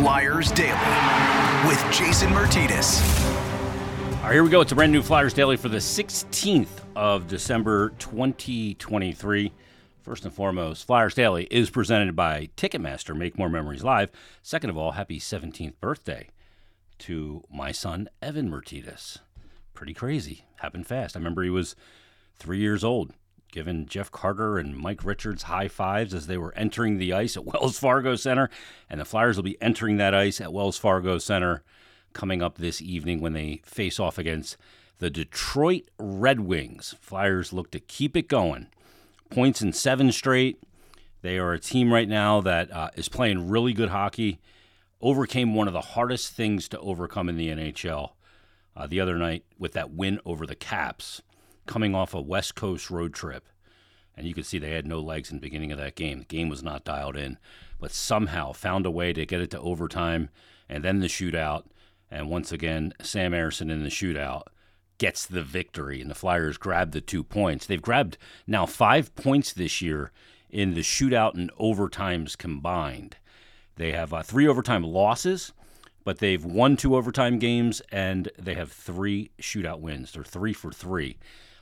Flyers Daily with Jason Myrtetus. All right, here we go. It's a brand new Flyers Daily for the 16th of December 2023. First and foremost, Flyers Daily is presented by Ticketmaster. Make more memories live. Second of all, happy 17th birthday to my son, Evan Myrtetus. Pretty crazy. Happened fast. I remember he was three years old giving Jeff Carter and Mike Richards high fives as they were entering the ice at Wells Fargo Center. And the Flyers will be entering that ice at Wells Fargo Center coming up this evening when they face off against the Detroit Red Wings. Flyers look to keep it going. Points in seven straight. They are a team right now that uh, is playing really good hockey. Overcame one of the hardest things to overcome in the NHL uh, the other night with that win over the Caps coming off a West Coast road trip. And you could see they had no legs in the beginning of that game. The game was not dialed in, but somehow found a way to get it to overtime and then the shootout. And once again, Sam Ersson in the shootout gets the victory, and the Flyers grab the two points. They've grabbed now five points this year in the shootout and overtimes combined. They have uh, three overtime losses, but they've won two overtime games and they have three shootout wins. They're three for three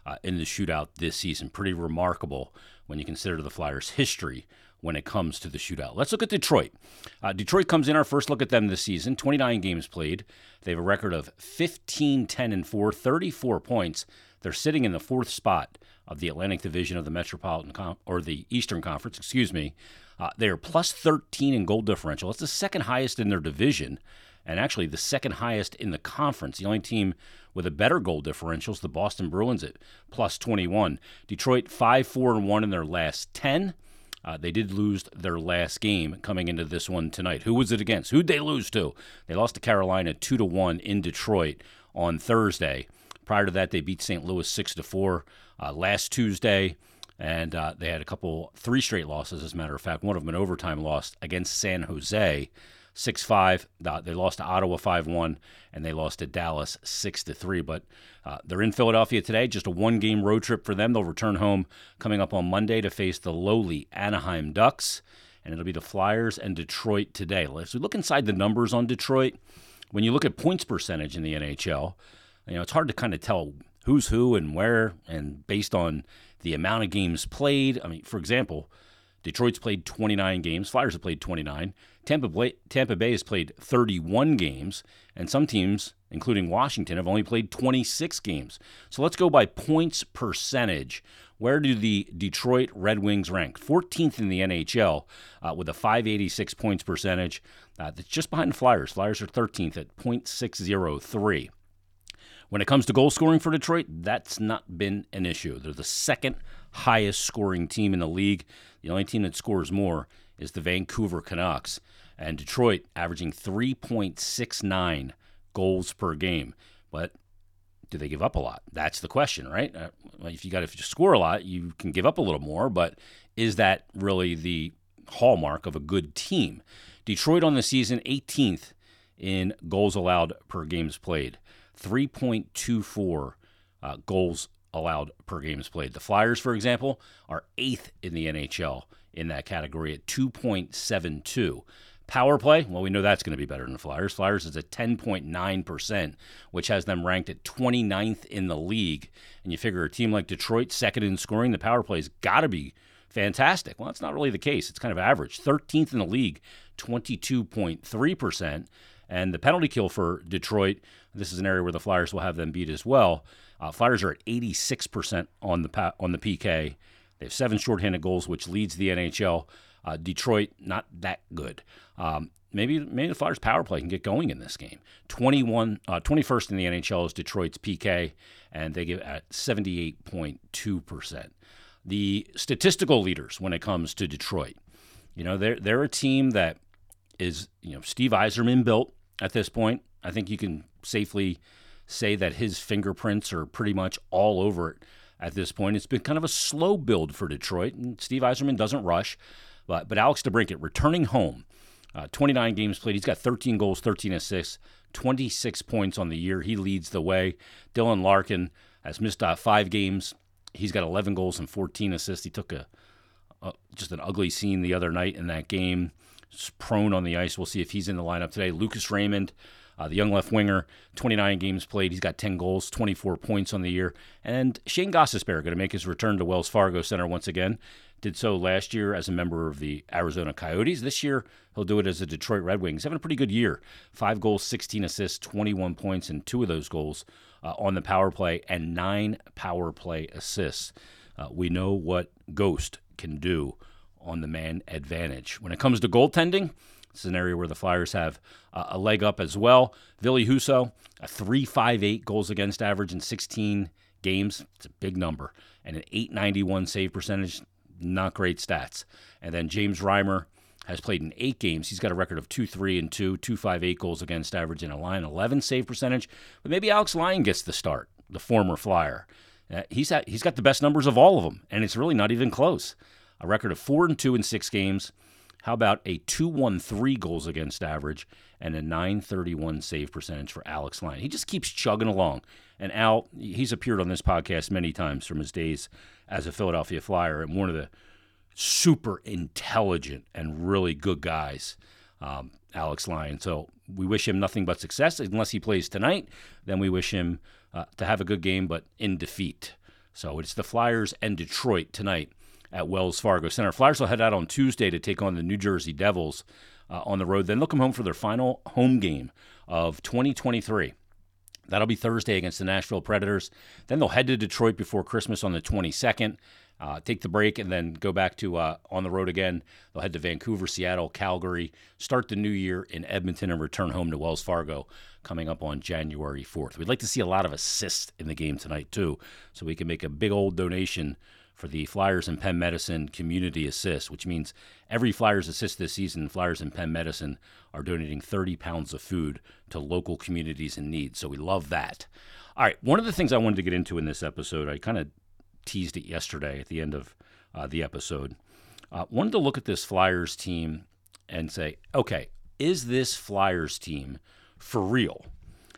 uh, in the shootout this season. Pretty remarkable when you consider the Flyers' history when it comes to the shootout. Let's look at Detroit. Uh, Detroit comes in our first look at them this season 29 games played. They have a record of 15, 10, and 4, 34 points. They're sitting in the fourth spot of the Atlantic Division of the Metropolitan Com- or the Eastern Conference, excuse me. Uh, they are plus 13 in goal differential. It's the second highest in their division and actually the second highest in the conference. The only team with a better goal differential is the Boston Bruins at plus 21. Detroit 5 4 and 1 in their last 10. Uh, they did lose their last game coming into this one tonight. Who was it against? Who'd they lose to? They lost to Carolina 2 to 1 in Detroit on Thursday. Prior to that, they beat St. Louis 6 to 4 uh, last Tuesday. And uh, they had a couple, three straight losses, as a matter of fact. One of them an overtime loss against San Jose. 6 5. They lost to Ottawa 5 1, and they lost to Dallas 6 to 3. But uh, they're in Philadelphia today, just a one game road trip for them. They'll return home coming up on Monday to face the lowly Anaheim Ducks, and it'll be the Flyers and Detroit today. As we look inside the numbers on Detroit, when you look at points percentage in the NHL, you know, it's hard to kind of tell who's who and where, and based on the amount of games played. I mean, for example, Detroit's played 29 games. Flyers have played 29. Tampa Bay, Tampa Bay has played 31 games, and some teams, including Washington, have only played 26 games. So let's go by points percentage. Where do the Detroit Red Wings rank? 14th in the NHL uh, with a 586 points percentage. Uh, that's just behind the Flyers. Flyers are 13th at .603. When it comes to goal scoring for Detroit, that's not been an issue. They're the second highest scoring team in the league. The only team that scores more is the Vancouver Canucks. And Detroit averaging 3.69 goals per game. But do they give up a lot? That's the question, right? Uh, if you got you score a lot, you can give up a little more, but is that really the hallmark of a good team? Detroit on the season 18th in goals allowed per games played. 3.24 uh, goals allowed per games played. The Flyers, for example, are eighth in the NHL in that category at 2.72. Power play, well, we know that's going to be better than the Flyers. Flyers is at 10.9%, which has them ranked at 29th in the league. And you figure a team like Detroit, second in scoring, the power play's got to be fantastic. Well, that's not really the case. It's kind of average. 13th in the league, 22.3%. And the penalty kill for Detroit, this is an area where the Flyers will have them beat as well. Uh, Flyers are at 86% on the on the PK. They have seven shorthanded goals, which leads the NHL. Uh, Detroit not that good. Um, maybe maybe the Flyers power play can get going in this game. 21, uh, 21st in the NHL is Detroit's PK, and they give at 78.2%. The statistical leaders when it comes to Detroit, you know, they're, they're a team that is, you know, Steve Yzerman built at this point. I think you can safely say that his fingerprints are pretty much all over it at this point. It's been kind of a slow build for Detroit, and Steve Yzerman doesn't rush. But, but Alex DeBrincat returning home, uh, 29 games played. He's got 13 goals, 13 assists, 26 points on the year. He leads the way. Dylan Larkin has missed uh, five games. He's got 11 goals and 14 assists. He took a, a just an ugly scene the other night in that game. prone on the ice. We'll see if he's in the lineup today. Lucas Raymond, uh, the young left winger, 29 games played. He's got 10 goals, 24 points on the year. And Shane Gostisbehere going to make his return to Wells Fargo Center once again. Did so last year as a member of the Arizona Coyotes. This year, he'll do it as a Detroit Red Wings. Having a pretty good year. Five goals, 16 assists, 21 points, and two of those goals uh, on the power play, and nine power play assists. Uh, we know what Ghost can do on the man advantage. When it comes to goaltending, it's an area where the Flyers have uh, a leg up as well. Ville Husso, a 3.58 goals against average in 16 games. It's a big number. And an 891 save percentage not great stats. And then James Reimer has played in eight games. He's got a record of 2 3 and 2, 258 goals against average in a line 11 save percentage. But maybe Alex Lyon gets the start, the former Flyer. Uh, he's, had, he's got the best numbers of all of them, and it's really not even close. A record of 4 and 2 in six games. How about a 213 goals against average and a 931 save percentage for Alex Lyon? He just keeps chugging along. And Al, he's appeared on this podcast many times from his days as a Philadelphia Flyer and one of the super intelligent and really good guys, um, Alex Lyon. So we wish him nothing but success. Unless he plays tonight, then we wish him uh, to have a good game, but in defeat. So it's the Flyers and Detroit tonight at Wells Fargo Center. Flyers will head out on Tuesday to take on the New Jersey Devils uh, on the road. Then they'll come home for their final home game of 2023. That'll be Thursday against the Nashville Predators. Then they'll head to Detroit before Christmas on the 22nd. Uh, take the break and then go back to uh, on the road again. They'll head to Vancouver, Seattle, Calgary, start the new year in Edmonton, and return home to Wells Fargo coming up on January 4th. We'd like to see a lot of assists in the game tonight, too, so we can make a big old donation for the Flyers and Penn Medicine Community Assist, which means every Flyers assist this season, Flyers and Penn Medicine are donating 30 pounds of food to local communities in need. So we love that. All right, one of the things I wanted to get into in this episode, I kind of teased it yesterday at the end of uh, the episode. Uh, wanted to look at this Flyers team and say, okay, is this Flyers team for real?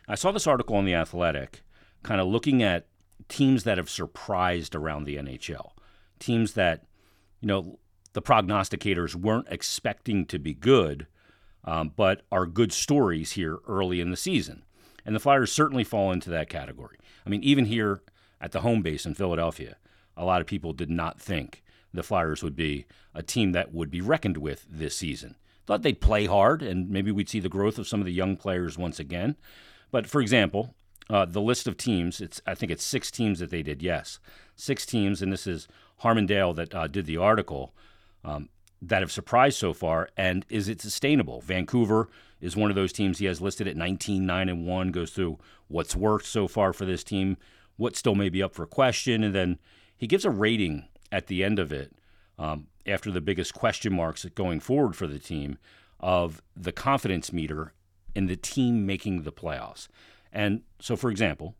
I saw this article on The Athletic kind of looking at teams that have surprised around the NHL, teams that, you know, the prognosticators weren't expecting to be good, um, but are good stories here early in the season. And the Flyers certainly fall into that category. I mean, even here at the home base in Philadelphia, a lot of people did not think the Flyers would be a team that would be reckoned with this season. Thought they'd play hard and maybe we'd see the growth of some of the young players once again. But for example, uh, the list of teams. It's I think it's six teams that they did. Yes, six teams, and this is Harman Dayal that uh, did the article um, that have surprised so far. And is it sustainable? Vancouver is one of those teams he has listed at 19, 9, and 1, goes through what's worked so far for this team, what still may be up for question, and then he gives a rating at the end of it um, after the biggest question marks going forward for the team of the confidence meter in the team making the playoffs. And so, for example,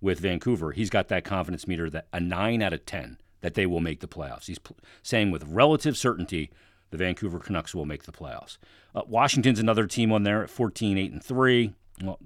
with Vancouver, he's got that confidence meter that a nine out of 10 that they will make the playoffs. He's pl- saying with relative certainty the Vancouver Canucks will make the playoffs. Uh, Washington's another team on there at 14 8 and 3. Well,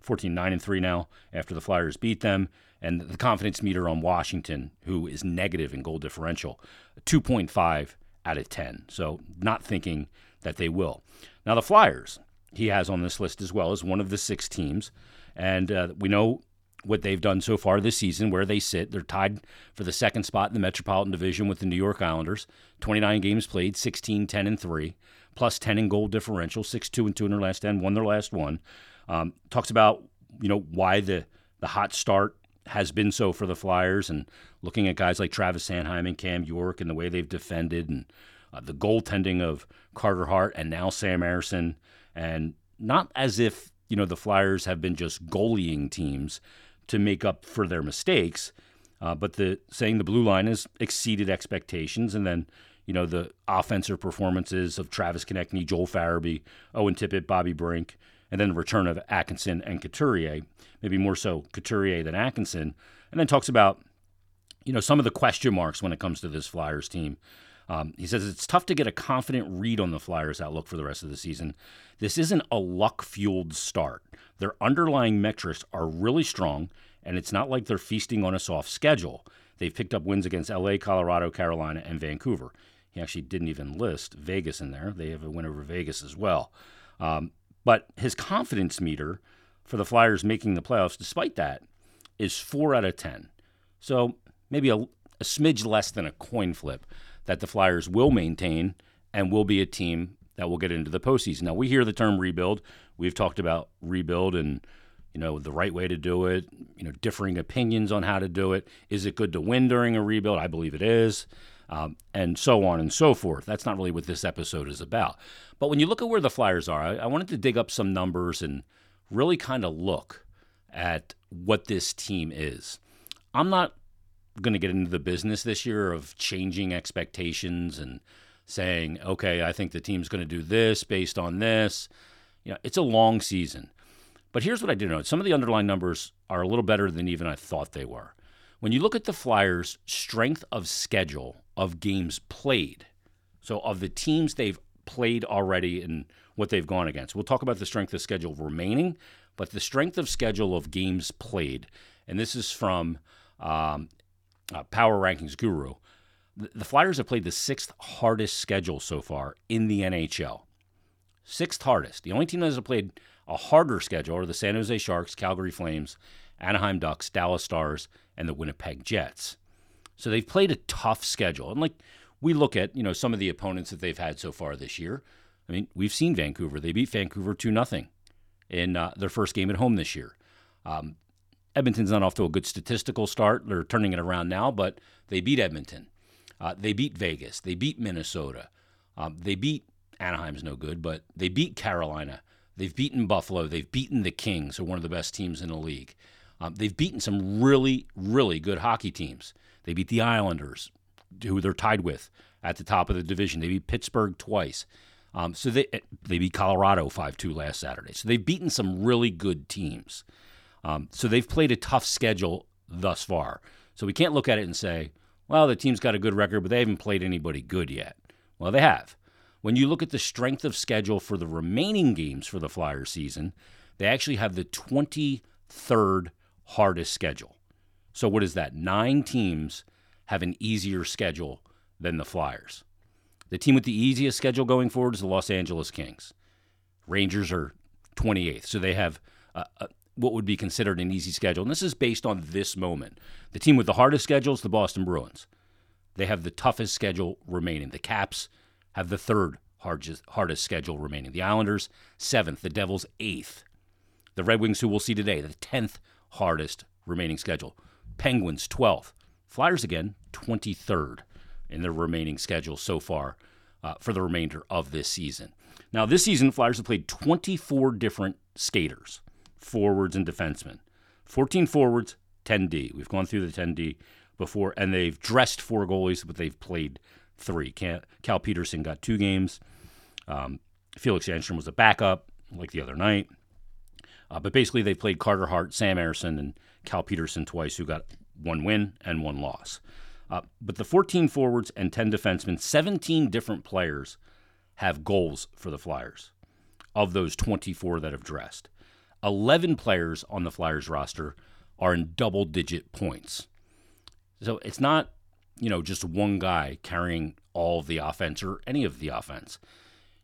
14 9 and 3 now after the Flyers beat them. And the confidence meter on Washington, who is negative in goal differential, 2.5 out of 10. So, not thinking that they will. Now, the Flyers, he has on this list as well as one of the six teams and uh, we know what they've done so far this season, where they sit. They're tied for the second spot in the Metropolitan Division with the New York Islanders. 29 games played, 16, 10, and 3, plus 10 in goal differential, 6, 2, and 2 in their last 10, won their last one. Um, talks about, you know, why the, the hot start has been so for the Flyers and looking at guys like Travis Sanheim and Cam York and the way they've defended and uh, the goaltending of Carter Hart and now Sam Ersson. And not as if you know, the Flyers have been just goalieing teams to make up for their mistakes. Uh, but the saying the blue line has exceeded expectations, and then you know the offensive performances of Travis Konecny, Joel Farabee, Owen Tippett, Bobby Brink, and then the return of Atkinson and Couturier, maybe more so Couturier than Atkinson, and then talks about you know some of the question marks when it comes to this Flyers team. Um, he says it's tough to get a confident read on the Flyers' outlook for the rest of the season. This isn't a luck fueled start. Their underlying metrics are really strong, and it's not like they're feasting on a soft schedule. They've picked up wins against LA, Colorado, Carolina, and Vancouver. He actually didn't even list Vegas in there. They have a win over Vegas as well. Um, but his confidence meter for the Flyers making the playoffs, despite that, is four out of 10. So maybe a, a smidge less than a coin flip that the Flyers will maintain and will be a team that will get into the postseason. Now, we hear the term rebuild. We've talked about rebuild and you know the right way to do it you know differing opinions on how to do it. Is it good to win during a rebuild? I believe it is. Um, and so on and so forth. That's not really what this episode is about. But when you look at where the flyers are i, I wanted to dig up some numbers and really kind of look at what this team is. I'm not going to get into the business this year of changing expectations and saying okay i think the team's going to do this based on this. You know it's a long season. But here's what I do know. Some of the underlying numbers are a little better than even I thought they were. When you look at the Flyers' strength of schedule of games played, so of the teams they've played already and what they've gone against, we'll talk about the strength of schedule remaining, but the strength of schedule of games played, and this is from um, uh, Power Rankings Guru. The, Flyers have played the sixth hardest schedule so far in the NHL. Sixth hardest. The only team that has played a harder schedule are the San Jose Sharks, Calgary Flames, Anaheim Ducks, Dallas Stars, and the Winnipeg Jets. So they've played a tough schedule. And like we look at, you know, some of the opponents that they've had so far this year. I mean, we've seen Vancouver. They beat Vancouver 2 0 in uh, their first game at home this year. Um, Edmonton's not off to a good statistical start. They're turning it around now, but they beat Edmonton. Uh, they beat Vegas. They beat Minnesota. Um, they beat Anaheim's no good, but they beat Carolina. They've beaten Buffalo. They've beaten the Kings, who are one of the best teams in the league. Um, they've beaten some really, really good hockey teams. They beat the Islanders, who they're tied with at the top of the division. They beat Pittsburgh twice. Um, so they they beat Colorado five two last Saturday. So they've beaten some really good teams. Um, so they've played a tough schedule thus far. So we can't look at it and say, well, the team's got a good record, but they haven't played anybody good yet. Well, they have. When you look at the strength of schedule for the remaining games for the Flyers season, they actually have the 23rd hardest schedule. So, what is that? Nine teams have an easier schedule than the Flyers. The team with the easiest schedule going forward is the Los Angeles Kings. Rangers are 28th, so they have uh, what would be considered an easy schedule. And this is based on this moment. The team with the hardest schedule is the Boston Bruins. They have the toughest schedule remaining. The Caps have the third hardest, hardest schedule remaining. The Islanders, seventh. The Devils, eighth. The Red Wings, who we'll see today, the 10th hardest remaining schedule. Penguins, 12th. Flyers, again, 23rd in their remaining schedule so far uh, for the remainder of this season. Now, this season, Flyers have played 24 different skaters, forwards and defensemen. 14 forwards, 10D. We've gone through the 10D before, and they've dressed four goalies, but they've played three. Cal Petersen got two games. Um, Felix Sandstrom was a backup, like the other night. Uh, but basically, they played Carter Hart, Sam Ersson, and Cal Petersen twice, who got one win and one loss. Uh, but the 14 forwards and 10 defensemen, 17 different players have goals for the Flyers of those 24 that have dressed. 11 players on the Flyers roster are in double digit points. So it's not you know, just one guy carrying all of the offense or any of the offense.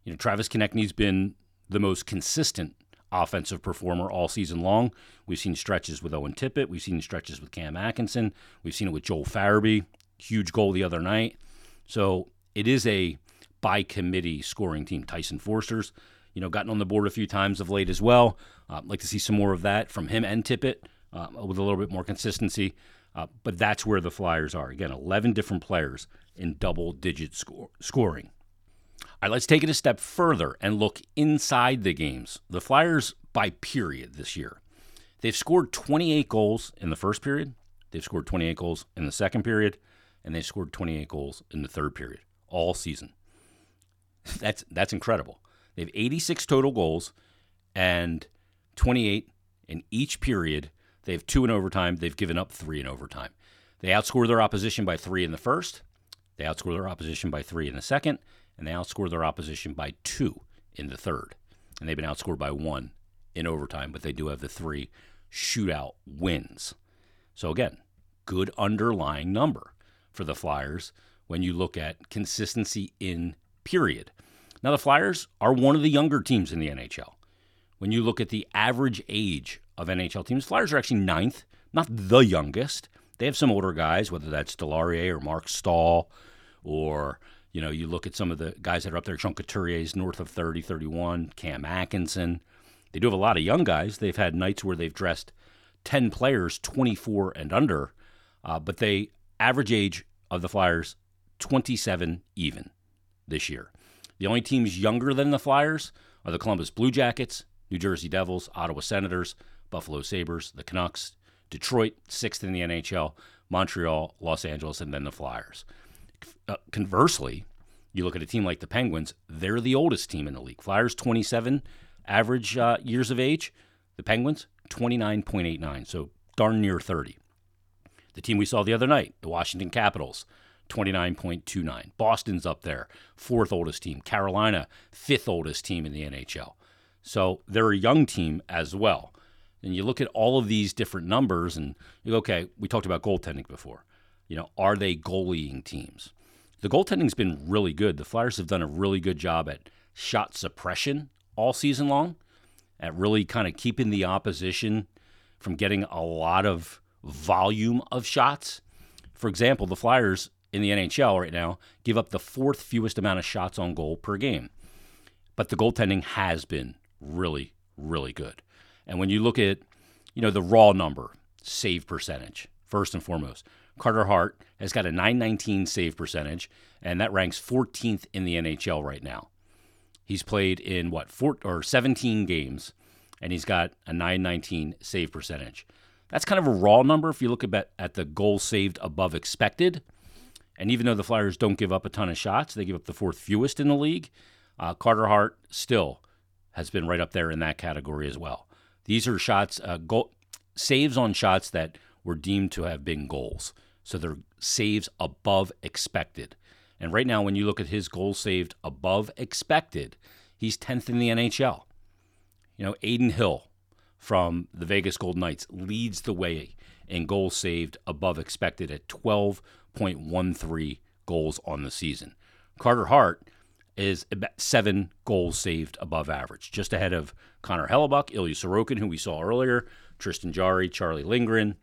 You know, Travis Konecny's been the most consistent offensive performer all season long. We've seen stretches with Owen Tippett. We've seen stretches with Cam Atkinson. We've seen it with Joel Farabee. Huge goal the other night. So it is a by committee scoring team. Tyson Foerster's, you know, gotten on the board a few times of late as well. Uh, like to see some more of that from him and Tippett uh, with a little bit more consistency. Uh, but that's where the Flyers are. Again, 11 different players in double digit score, scoring. All right, let's take it a step further and look inside the games. The Flyers, by period this year, they've scored 28 goals in the first period, they've scored 28 goals in the second period, and they've scored 28 goals in the third period all season. That's that's incredible. They have 86 total goals and 28 in each period they have two in overtime. They've given up three in overtime. They outscore their opposition by three in the first. They outscore their opposition by three in the second. And they outscore their opposition by two in the third. And they've been outscored by one in overtime, but they do have the three shootout wins. So, again, good underlying number for the Flyers when you look at consistency in period. Now, the Flyers are one of the younger teams in the NHL. When you look at the average age of NHL teams, Flyers are actually ninth, not the youngest. They have some older guys, whether that's Deslauriers or Marc Staal, or you know, you look at some of the guys that are up there. Sean Couturier's north of 30, 31. Cam Atkinson. They do have a lot of young guys. They've had nights where they've dressed 10 players, 24 and under, uh, but they average age of the Flyers 27 even this year. The only teams younger than the Flyers are the Columbus Blue Jackets, New Jersey Devils, Ottawa Senators, Buffalo Sabres, the Canucks, Detroit, sixth in the NHL, Montreal, Los Angeles, and then the Flyers. Uh, conversely, you look at a team like the Penguins, they're the oldest team in the league. Flyers, 27 average uh, years of age. The Penguins, 29.89, so darn near 30. The team we saw the other night, the Washington Capitals, 29.29. Boston's up there, fourth oldest team. Carolina, fifth oldest team in the NHL. So they're a young team as well. And you look at all of these different numbers and you go, okay, we talked about goaltending before. You know, are they goalieing teams? The goaltending's been really good. The Flyers have done a really good job at shot suppression all season long, at really kind of keeping the opposition from getting a lot of volume of shots. For example, the Flyers in the NHL right now give up the fourth fewest amount of shots on goal per game. But the goaltending has been really, really good. And when you look at, you know, the raw number, save percentage, first and foremost, Carter Hart has got a 919 save percentage, and that ranks 14th in the NHL right now. He's played in what, four, or 17 games, and he's got a 919 save percentage. That's kind of a raw number if you look at, at the goals saved above expected. And even though the Flyers don't give up a ton of shots, they give up the fourth fewest in the league. Uh, Carter Hart still has been right up there in that category as well. These are shots, uh, goal, saves on shots that were deemed to have been goals. So they're saves above expected. And right now, when you look at his goals saved above expected, he's 10th in the NHL. You know, Adin Hill from the Vegas Golden Knights leads the way in goals saved above expected at 12.13 goals on the season. Carter Hart is seven goals saved above average, just ahead of Connor Hellebuyck, Ilya Sorokin, who we saw earlier, Tristan Jarry, Charlie Lindgren.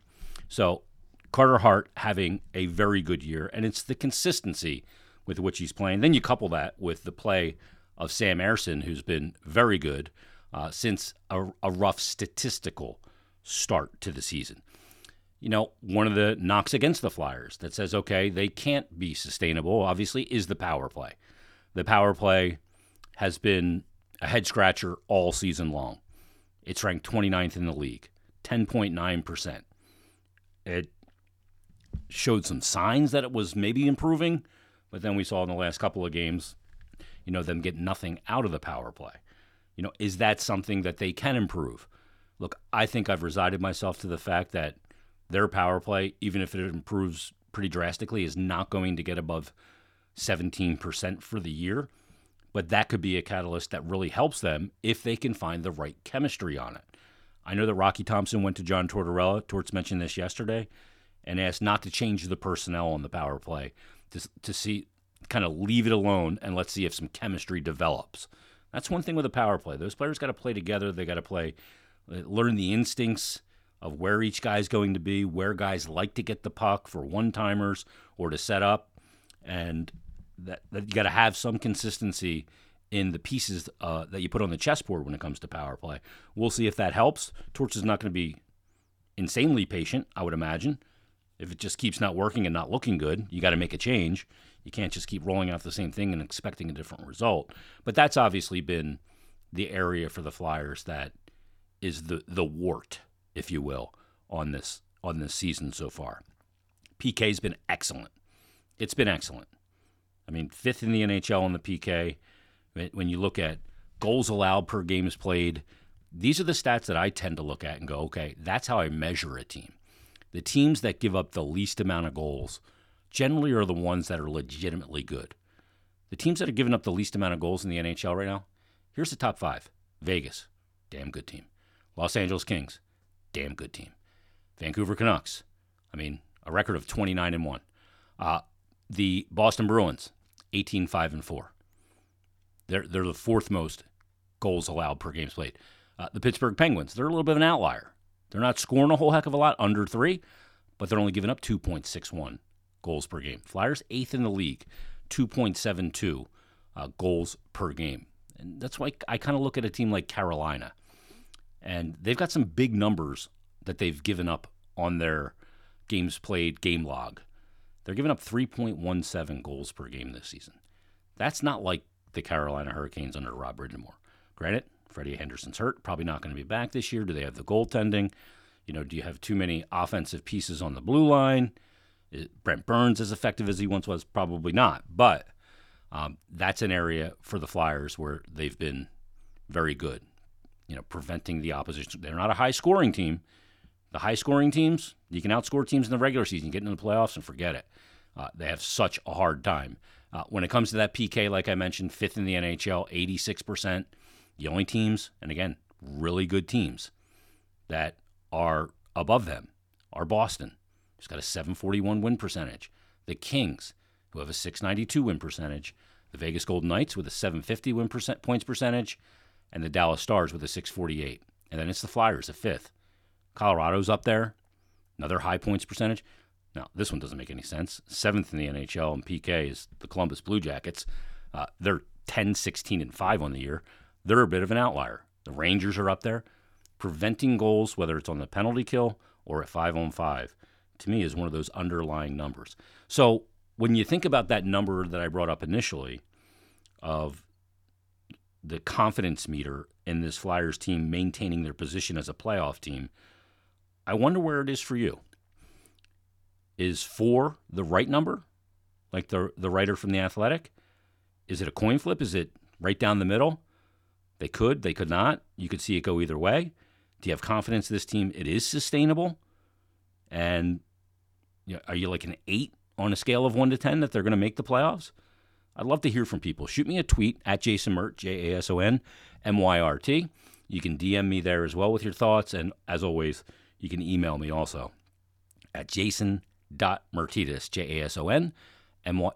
So Carter Hart having a very good year, and it's the consistency with which he's playing. Then you couple that with the play of Sam Ersson, who's been very good uh, since a, a rough statistical start to the season. You know, one of the knocks against the Flyers that says, okay, they can't be sustainable, obviously, is the power play. The power play has been a head scratcher all season long. It's ranked 29th in the league, 10.9%. It showed some signs that it was maybe improving, but then we saw in the last couple of games, you know, them get nothing out of the power play. You know, is that something that they can improve? Look, I think I've resided myself to the fact that their power play, even if it improves pretty drastically, is not going to get above 17% for the year. But that could be a catalyst that really helps them if they can find the right chemistry on it. I know that Rocky Thompson went to John Tortorella. Torts mentioned this yesterday and asked not to change the personnel on the power play to, to see, kind of leave it alone and let's see if some chemistry develops. That's one thing with a power play. Those players got to play together. They got to play, uh, learn the instincts of where each guy's going to be, where guys like to get the puck for one timers or to set up, and that, that you got to have some consistency in the pieces uh, that you put on the chessboard when it comes to power play. We'll see if that helps. Torts is not going to be insanely patient, I would imagine. If it just keeps not working and not looking good, you got to make a change. You can't just keep rolling out the same thing and expecting a different result. But that's obviously been the area for the Flyers that is the the wart, if you will, on this on this season so far. PK's been excellent. It's been excellent. I mean, fifth in the NHL in the PK. When you look at goals allowed per games played, these are the stats that I tend to look at and go, okay, that's how I measure a team. The teams that give up the least amount of goals generally are the ones that are legitimately good. The teams that are giving up the least amount of goals in the NHL right now, here's the top five Vegas, damn good team. Los Angeles Kings, damn good team. Vancouver Canucks, I mean, a record of 29 and 1. Uh, The Boston Bruins, 18 5 and 4. They're, they're the fourth most goals allowed per games played. Uh, the Pittsburgh Penguins, they're a little bit of an outlier. They're not scoring a whole heck of a lot, under three, but they're only giving up 2.61 goals per game. Flyers, eighth in the league, 2.72 uh, goals per game. And that's why I kind of look at a team like Carolina. And they've got some big numbers that they've given up on their games played game log. They're giving up 3.17 goals per game this season. That's not like the Carolina Hurricanes under Rob Brind'Amour. Granted, Freddie Andersen's hurt, probably not going to be back this year. Do they have the goaltending? You know, do you have too many offensive pieces on the blue line? Is Brent Burns as effective as he once was? Probably not. But um, that's an area for the Flyers where they've been very good. You know, preventing the opposition. They're not a high scoring team. The high scoring teams, you can outscore teams in the regular season, get into the playoffs and forget it. Uh, they have such a hard time. Uh, when it comes to that PK, like I mentioned, fifth in the NHL, 86%. The only teams, and again, really good teams that are above them are Boston, who's got a 741 win percentage. The Kings, who have a 692 win percentage. The Vegas Golden Knights with a 750 win percent, points percentage. And the Dallas Stars with a 648. And then it's the Flyers, a fifth. Colorado's up there, another high points percentage. Now, this one doesn't make any sense. Seventh in the NHL and PK is the Columbus Blue Jackets. Uh, they're 10, 16, and 5 on the year. They're a bit of an outlier. The Rangers are up there. Preventing goals, whether it's on the penalty kill or at 5 on 5, to me is one of those underlying numbers. So when you think about that number that I brought up initially of the confidence meter in this Flyers team maintaining their position as a playoff team, I wonder where it is for you. Is four the right number? Like the the writer from the Athletic? Is it a coin flip? Is it right down the middle? They could, they could not. You could see it go either way. Do you have confidence this team it is sustainable? And you know, are you like an eight on a scale of one to ten that they're going to make the playoffs? I'd love to hear from people. Shoot me a tweet at Jason Mert, J A S O N M Y R T. You can DM me there as well with your thoughts. And as always, you can email me also at jason.myrtetus, J A S O N,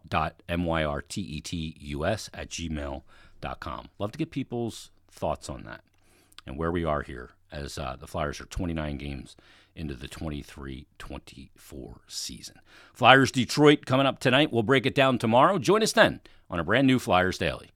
dot M Y R T E T U S at gmail.com. Love to get people's thoughts on that and where we are here as uh, the Flyers are 29 games into the 23 24 season. Flyers Detroit coming up tonight. We'll break it down tomorrow. Join us then on a brand new Flyers Daily.